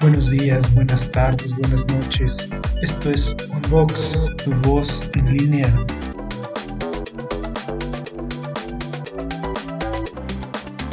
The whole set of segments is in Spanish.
Buenos días, buenas tardes, buenas noches. Esto es Unbox, tu voz en línea.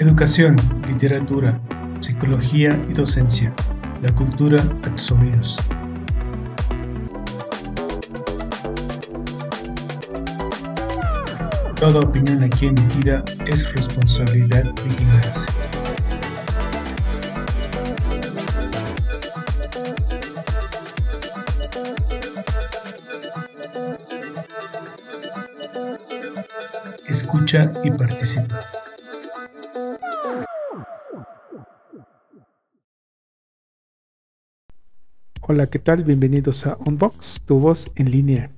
Educación, literatura, psicología y docencia. La cultura a tus oídos. Toda opinión aquí emitida es responsabilidad de quien la hace. Escucha y participa. Hola, ¿qué tal? Bienvenidos a Unbox, tu voz en línea.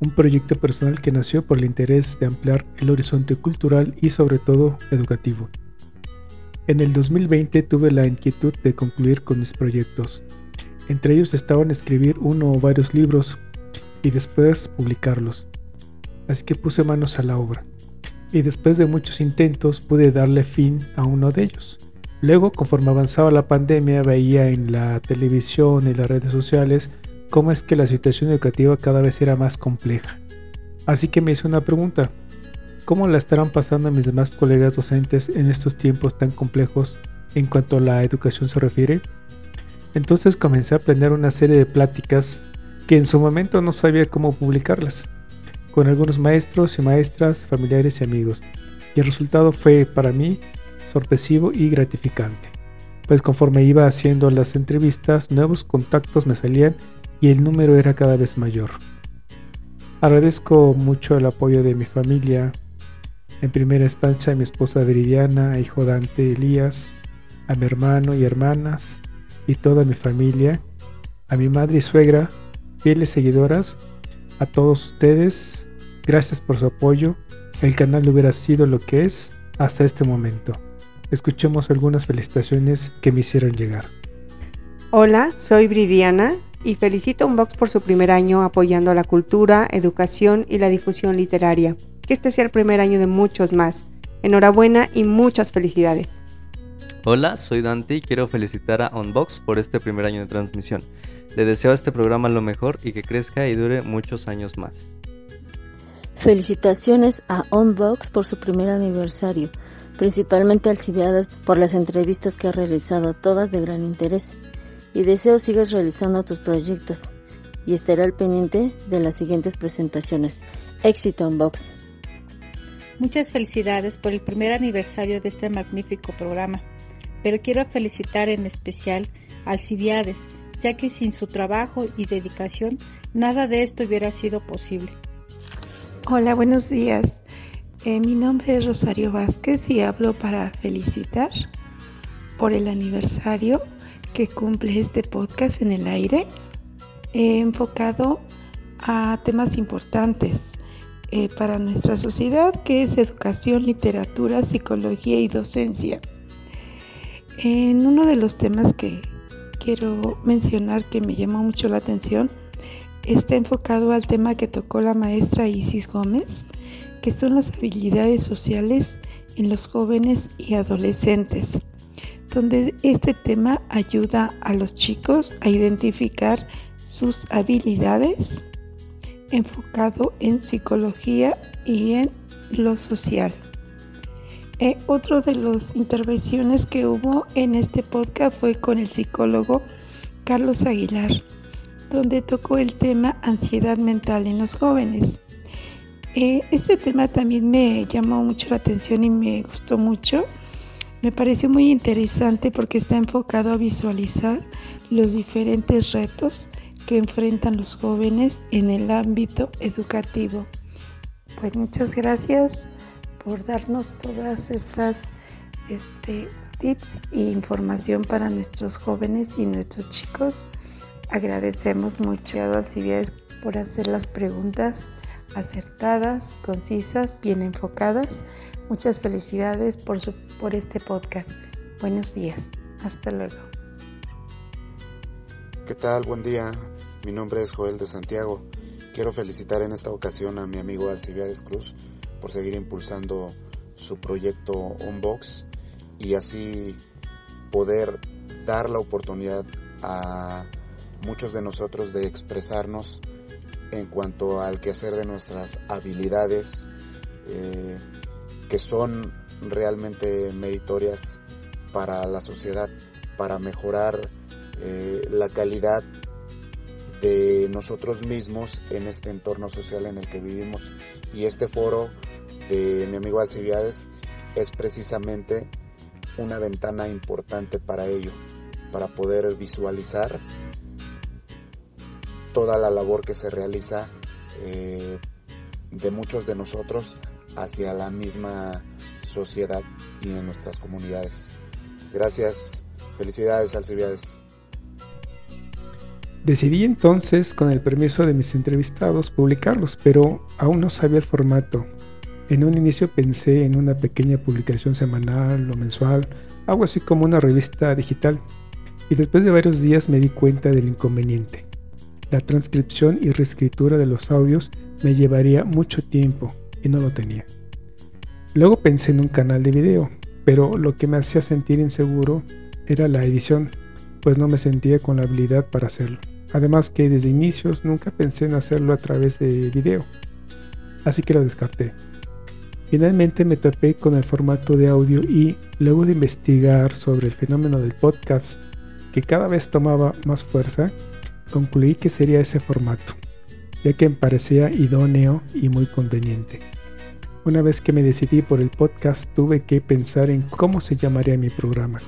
Un proyecto personal que nació por el interés de ampliar el horizonte cultural y sobre todo educativo. En el 2020 tuve la inquietud de concluir con mis proyectos. Entre ellos estaban escribir uno o varios libros y después publicarlos. Así que puse manos a la obra. Y después de muchos intentos pude darle fin a uno de ellos. Luego, conforme avanzaba la pandemia, veía en la televisión y las redes sociales cómo es que la situación educativa cada vez era más compleja. Así que me hice una pregunta. ¿Cómo la estarán pasando mis demás colegas docentes en estos tiempos tan complejos en cuanto a la educación se refiere? Entonces comencé a planear una serie de pláticas que en su momento no sabía cómo publicarlas, con algunos maestros y maestras, familiares y amigos. Y el resultado fue para mí sorpresivo y gratificante, pues conforme iba haciendo las entrevistas, nuevos contactos me salían y el número era cada vez mayor. Agradezco mucho el apoyo de mi familia, en primera instancia a mi esposa Viridiana, hijo Dante Elías, a mi hermano y hermanas y toda mi familia, a mi madre y suegra, fieles seguidoras, a todos ustedes, gracias por su apoyo. El canal hubiera sido lo que es hasta este momento. Escuchemos algunas felicitaciones que me hicieron llegar. Hola, soy Bridiana y felicito a Unbox por su primer año apoyando la cultura, educación y la difusión literaria. Que este sea el primer año de muchos más. Enhorabuena y muchas felicidades. Hola, soy Dante y quiero felicitar a Unbox por este primer año de transmisión. Le deseo a este programa lo mejor y que crezca y dure muchos años más. Felicitaciones a Unbox por su primer aniversario principalmente Alcibiades por las entrevistas que ha realizado, todas de gran interés. Y deseo sigas realizando tus proyectos y estaré al pendiente de las siguientes presentaciones. Éxito en Box. Muchas felicidades por el primer aniversario de este magnífico programa, pero quiero felicitar en especial a Alcibiades, ya que sin su trabajo y dedicación nada de esto hubiera sido posible. Hola, buenos días. Eh, mi nombre es Rosario Vázquez y hablo para felicitar por el aniversario que cumple este podcast en el aire, enfocado a temas importantes eh, para nuestra sociedad, que es educación, literatura, psicología y docencia. En uno de los temas que quiero mencionar que me llamó mucho la atención, está enfocado al tema que tocó la maestra Isis Gómez, que son las habilidades sociales en los jóvenes y adolescentes, donde este tema ayuda a los chicos a identificar sus habilidades enfocado en psicología y en lo social. Eh, otro de las intervenciones que hubo en este podcast fue con el psicólogo Carlos Aguilar, donde tocó el tema ansiedad mental en los jóvenes. Eh, este tema también me llamó mucho la atención y me gustó mucho. Me pareció muy interesante porque está enfocado a visualizar los diferentes retos que enfrentan los jóvenes en el ámbito educativo. Pues muchas gracias por darnos todas estas este, tips e información para nuestros jóvenes y nuestros chicos. Agradecemos mucho a Alcibiades por hacer las preguntas acertadas, concisas, bien enfocadas. Muchas felicidades por, por este podcast. Buenos días. Hasta luego. ¿Qué tal? Buen día. Mi nombre es Joel de Santiago. Quiero felicitar en esta ocasión a mi amigo Alcibiades Cruz por seguir impulsando su proyecto Unbox y así poder dar la oportunidad a muchos de nosotros de expresarnos en cuanto al quehacer de nuestras habilidades eh, que son realmente meritorias para la sociedad, para mejorar eh, la calidad de nosotros mismos en este entorno social en el que vivimos. Y este foro de mi amigo Alcibiades es precisamente una ventana importante para ello, para poder visualizar toda la labor que se realiza eh, de muchos de nosotros hacia la misma sociedad y en nuestras comunidades. Gracias, felicidades Alcibiades. Decidí entonces, con el permiso de mis entrevistados, publicarlos, pero aún no sabía el formato. En un inicio pensé en una pequeña publicación semanal o mensual, algo así como una revista digital, y después de varios días me di cuenta del inconveniente. La transcripción y reescritura de los audios me llevaría mucho tiempo no lo tenía. Luego pensé en un canal de video, pero lo que me hacía sentir inseguro era la edición, pues no me sentía con la habilidad para hacerlo. Además que desde inicios nunca pensé en hacerlo a través de video, así que lo descarté. Finalmente me topé con el formato de audio y luego de investigar sobre el fenómeno del podcast, que cada vez tomaba más fuerza, concluí que sería ese formato, ya que me parecía idóneo y muy conveniente. Una vez que me decidí por el podcast, tuve que pensar en cómo se llamaría mi programa.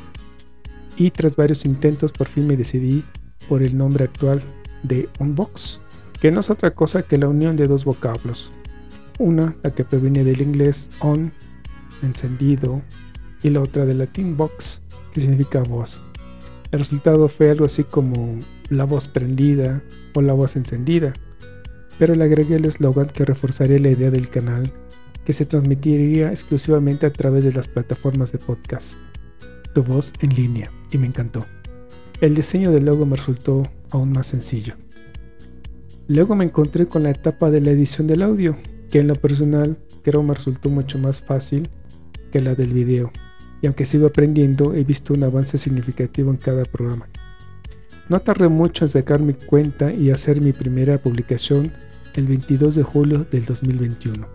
Y tras varios intentos, por fin me decidí por el nombre actual de Unbox, que no es otra cosa que la unión de dos vocablos, una, la que proviene del inglés on, encendido, y la otra del latín box, que significa voz. El resultado fue algo así como la voz prendida o la voz encendida, pero le agregué el eslogan que reforzaría la idea del canal, que se transmitiría exclusivamente a través de las plataformas de podcast. Tu voz en línea, y me encantó. El diseño del logo me resultó aún más sencillo. Luego me encontré con la etapa de la edición del audio, que en lo personal creo me resultó mucho más fácil que la del video, y aunque sigo aprendiendo he visto un avance significativo en cada programa. No tardé mucho en sacar mi cuenta y hacer mi primera publicación el 22 de julio del 2021.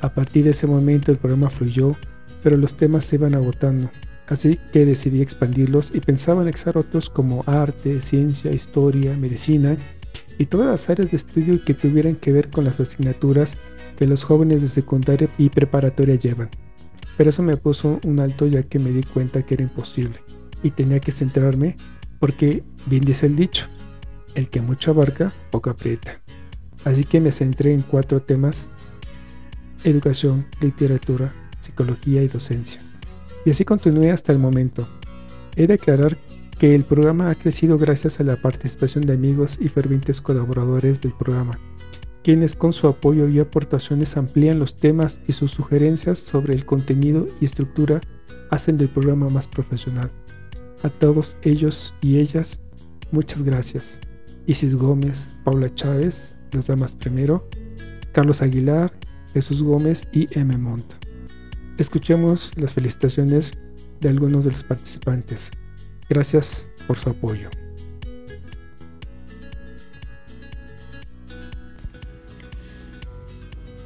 A partir de ese momento el programa fluyó, pero los temas se iban agotando, así que decidí expandirlos y pensaba anexar otros como arte, ciencia, historia, medicina y todas las áreas de estudio que tuvieran que ver con las asignaturas que los jóvenes de secundaria y preparatoria llevan. Pero eso me puso un alto ya que me di cuenta que era imposible y tenía que centrarme porque, bien dice el dicho, el que mucho abarca, poco aprieta. Así que me centré en cuatro temas, educación, literatura, psicología y docencia. Y así continué hasta el momento. He de aclarar que el programa ha crecido gracias a la participación de amigos y fervientes colaboradores del programa, quienes con su apoyo y aportaciones amplían los temas y sus sugerencias sobre el contenido y estructura hacen del programa más profesional. A todos ellos y ellas, muchas gracias. Isis Gómez, Paula Chávez, las damas primero, Carlos Aguilar, Jesús Gómez y M. Montt. Escuchemos las felicitaciones de algunos de los participantes. Gracias por su apoyo.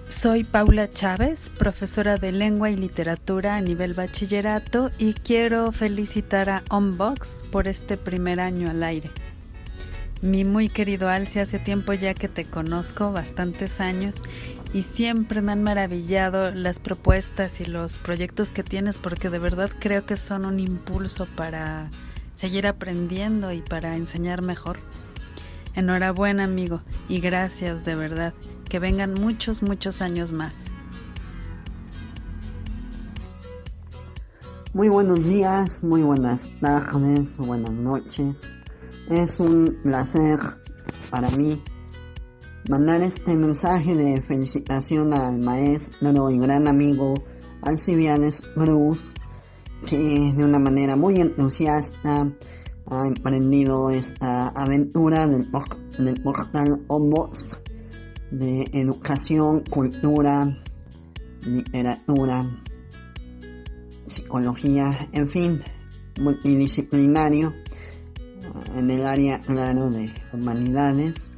Soy Paula Chávez, profesora de lengua y literatura a nivel bachillerato y quiero felicitar a Unbox por este primer año al aire. Mi muy querido Alci, hace tiempo ya que te conozco, bastantes años, y siempre me han maravillado las propuestas y los proyectos que tienes porque de verdad creo que son un impulso para seguir aprendiendo y para enseñar mejor. Enhorabuena amigo y gracias de verdad. Que vengan muchos, muchos años más. Muy buenos días, muy buenas tardes, buenas noches. Es un placer para mí mandar este mensaje de felicitación al maestro y gran amigo Alcibiades Cruz que de una manera muy entusiasta ha emprendido esta aventura del, portal Omos de educación, cultura, literatura, psicología, en fin, multidisciplinario en el área, claro, de humanidades.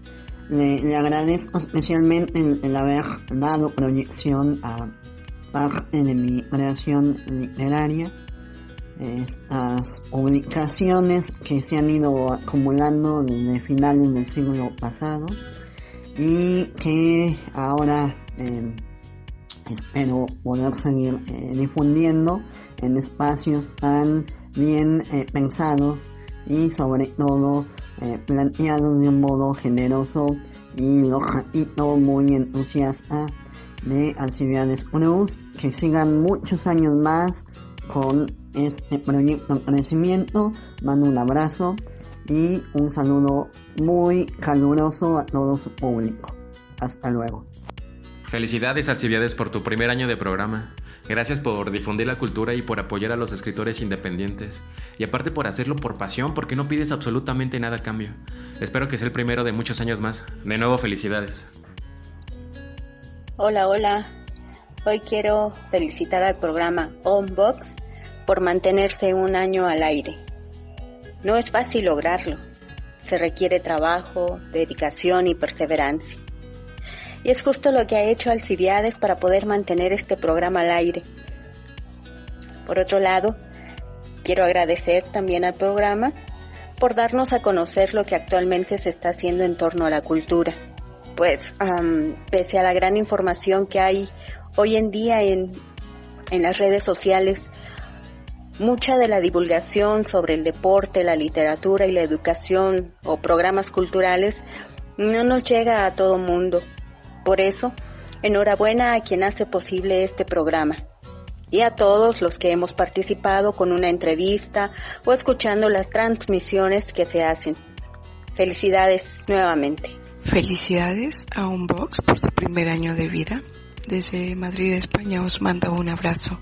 Le, agradezco especialmente el, haber dado proyección a parte de mi creación literaria. Estas publicaciones que se han ido acumulando desde finales del siglo pasado y que ahora eh, espero poder seguir eh, difundiendo en espacios tan bien eh, pensados y sobre todo eh, planteados de un modo generoso y lo repito muy entusiasta de Alcibiades. Cruz que sigan muchos años más con este proyecto de crecimiento. Mando un abrazo y un saludo muy caluroso a todo su público. Hasta luego. Felicidades Alcibiades por tu primer año de programa. Gracias por difundir la cultura y por apoyar a los escritores independientes. Y aparte por hacerlo por pasión, porque no pides absolutamente nada a cambio. Espero que sea el primero de muchos años más. De nuevo, felicidades. Hola, hola. Hoy quiero felicitar al programa Onbox por mantenerse un año al aire. No es fácil lograrlo. Se requiere trabajo, dedicación y perseverancia. Y es justo lo que ha hecho Alcibiades para poder mantener este programa al aire. Por otro lado, quiero agradecer también al programa por darnos a conocer lo que actualmente se está haciendo en torno a la cultura. Pues, pese a la gran información que hay hoy en día en, en las redes sociales, mucha de la divulgación sobre el deporte, la literatura y la educación o programas culturales no nos llega a todo mundo. Por eso, enhorabuena a quien hace posible este programa y a todos los que hemos participado con una entrevista o escuchando las transmisiones que se hacen. Felicidades nuevamente. Felicidades a Unbox por su primer año de vida. Desde Madrid, España, os mando un abrazo.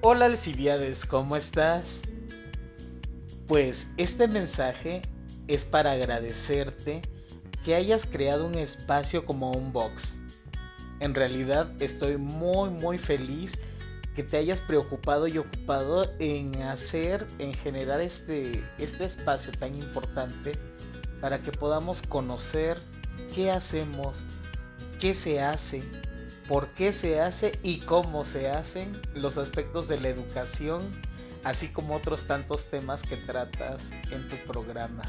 Hola Alcibiades, ¿cómo estás? Pues este mensaje es para agradecerte que hayas creado un espacio como un box. En realidad estoy muy muy feliz que te hayas preocupado y ocupado en hacer, en generar este, este espacio tan importante para que podamos conocer qué hacemos, qué se hace, por qué se hace y cómo se hacen los aspectos de la educación, así como otros tantos temas que tratas en tu programa.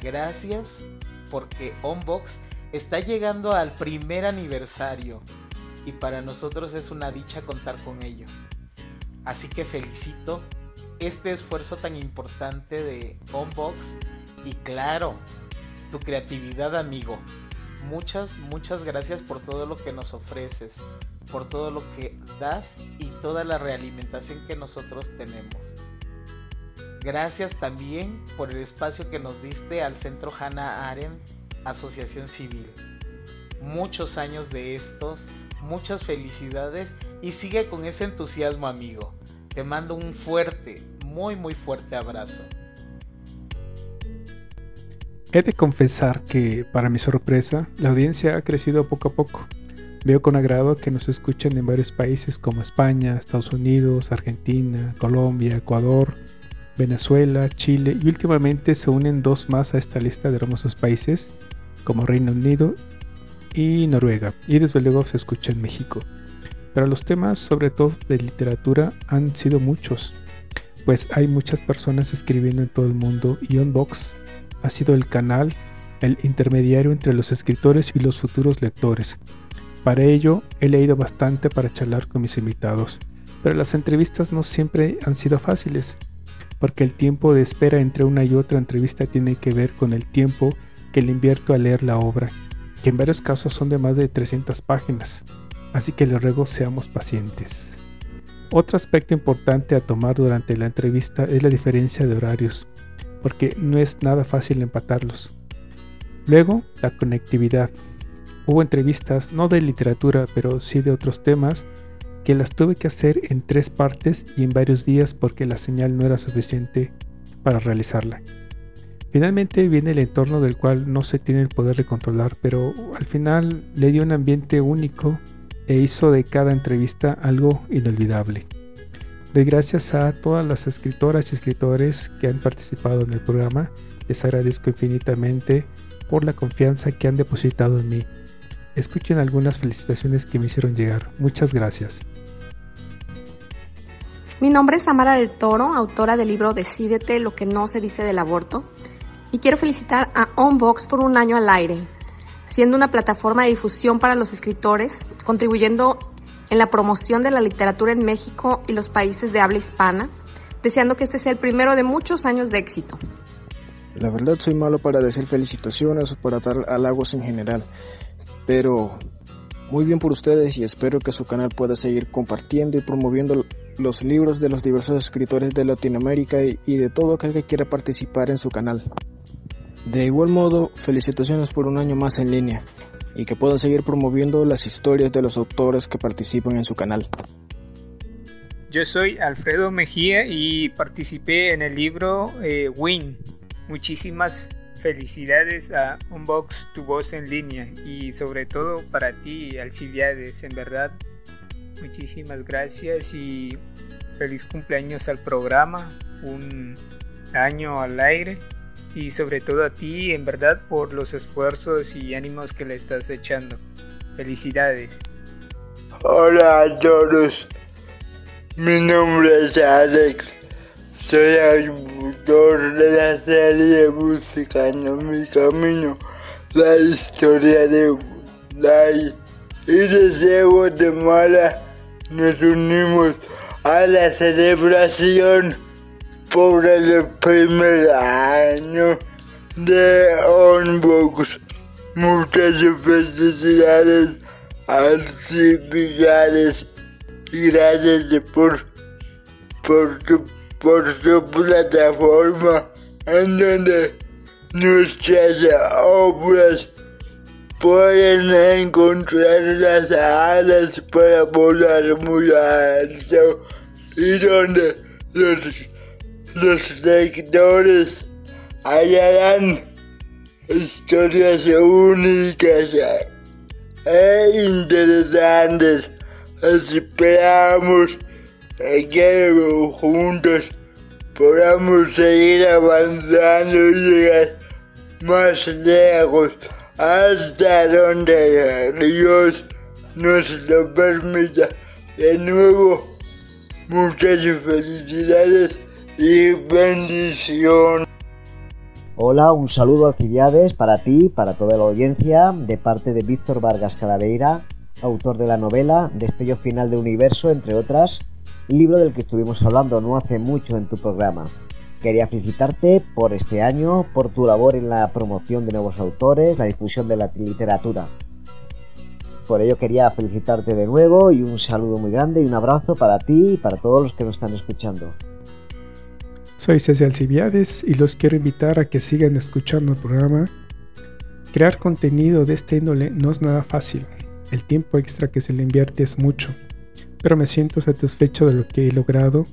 Gracias porque Onbox está llegando al primer aniversario y para nosotros es una dicha contar con ello. Así que felicito este esfuerzo tan importante de Onbox y claro, tu creatividad amigo. Muchas, muchas gracias por todo lo que nos ofreces, por todo lo que das y toda la realimentación que nosotros tenemos. Gracias también por el espacio que nos diste al Centro Hannah Arendt Asociación Civil. Muchos años de estos, muchas felicidades y sigue con ese entusiasmo amigo. Te mando un fuerte, muy muy fuerte abrazo. He de confesar que, para mi sorpresa, la audiencia ha crecido poco a poco. Veo con agrado que nos escuchan en varios países como España, Estados Unidos, Argentina, Colombia, Ecuador, Venezuela, Chile y últimamente se unen dos más a esta lista de hermosos países como Reino Unido y Noruega y desde luego se escucha en México. Pero los temas sobre todo de literatura han sido muchos, pues hay muchas personas escribiendo en todo el mundo y Unbox ha sido el canal, el intermediario entre los escritores y los futuros lectores. Para ello he leído bastante para charlar con mis invitados, pero las entrevistas no siempre han sido fáciles porque el tiempo de espera entre una y otra entrevista tiene que ver con el tiempo que le invierto a leer la obra, que en varios casos son de más de 300 páginas, así que les ruego seamos pacientes. Otro aspecto importante a tomar durante la entrevista es la diferencia de horarios, porque no es nada fácil empatarlos. Luego, la conectividad. Hubo entrevistas no de literatura, pero sí de otros temas, que las tuve que hacer en tres partes y en varios días porque la señal no era suficiente para realizarla. Finalmente viene el entorno del cual no se tiene el poder de controlar, pero al final le dio un ambiente único e hizo de cada entrevista algo inolvidable. Doy gracias a todas las escritoras y escritores que han participado en el programa. Les agradezco infinitamente por la confianza que han depositado en mí. Escuchen algunas felicitaciones que me hicieron llegar. Muchas gracias. Mi nombre es Samara del Toro, autora del libro Decídete lo que no se dice del aborto, y quiero felicitar a Onbox por un año al aire, siendo una plataforma de difusión para los escritores, contribuyendo en la promoción de la literatura en México y los países de habla hispana, deseando que este sea el primero de muchos años de éxito. La verdad soy malo para decir felicitaciones o para dar halagos en general, pero muy bien por ustedes y espero que su canal pueda seguir compartiendo y promoviendo los libros de los diversos escritores de Latinoamérica y de todo aquel que quiera participar en su canal. De igual modo, felicitaciones por un año más en línea y que puedan seguir promoviendo las historias de los autores que participan en su canal. Yo soy Alfredo Mejía y participé en el libro eh, Win. Muchísimas Felicidades a Unbox tu voz en línea y sobre todo para ti, Alcibiades, en verdad. Muchísimas gracias y feliz cumpleaños al programa, un año al aire y sobre todo a ti, en verdad, por los esfuerzos y ánimos que le estás echando. Felicidades. Hola a todos, mi nombre es Alex soy de la serie Buscando mi camino, la historia de Lai y desde Guatemala nos unimos a la celebración por el primer año de Unbox. Muchas felicidades a los y gracias por, por tu por su plataforma en donde nuestras obras pueden encontrar las alas para volar muy alto y donde los, los lectores hallarán historias únicas e interesantes. Esperamos que juntos podamos seguir avanzando y llegar más lejos hasta donde Dios nos lo permita. De nuevo, muchas felicidades y bendición. Hola, un saludo Alcibiades para ti, para toda la audiencia, de parte de Víctor Vargas Calaveira, autor de la novela Destello Final de Universo, entre otras, libro del que estuvimos hablando no hace mucho en tu programa. Quería felicitarte por este año, por tu labor en la promoción de nuevos autores, la difusión de la literatura. Por ello quería felicitarte de nuevo y un saludo muy grande y un abrazo para ti y para todos los que nos están escuchando. Soy César Alcibiades y los quiero invitar a que sigan escuchando el programa. Crear contenido de este índole no es nada fácil. El tiempo extra que se le invierte es mucho pero me siento satisfecho de lo que he logrado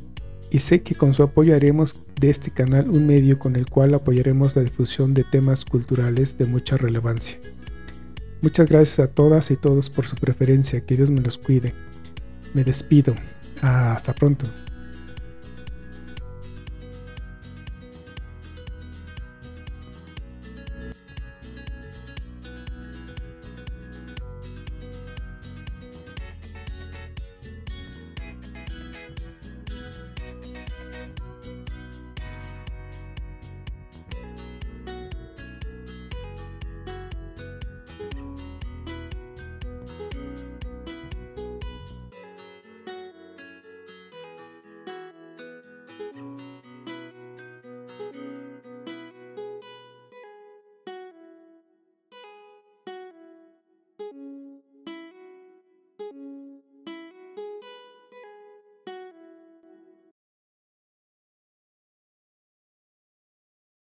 y sé que con su apoyo haremos de este canal un medio con el cual apoyaremos la difusión de temas culturales de mucha relevancia. Muchas gracias a todas y todos por su preferencia, que Dios me los cuide. Me despido. hasta pronto.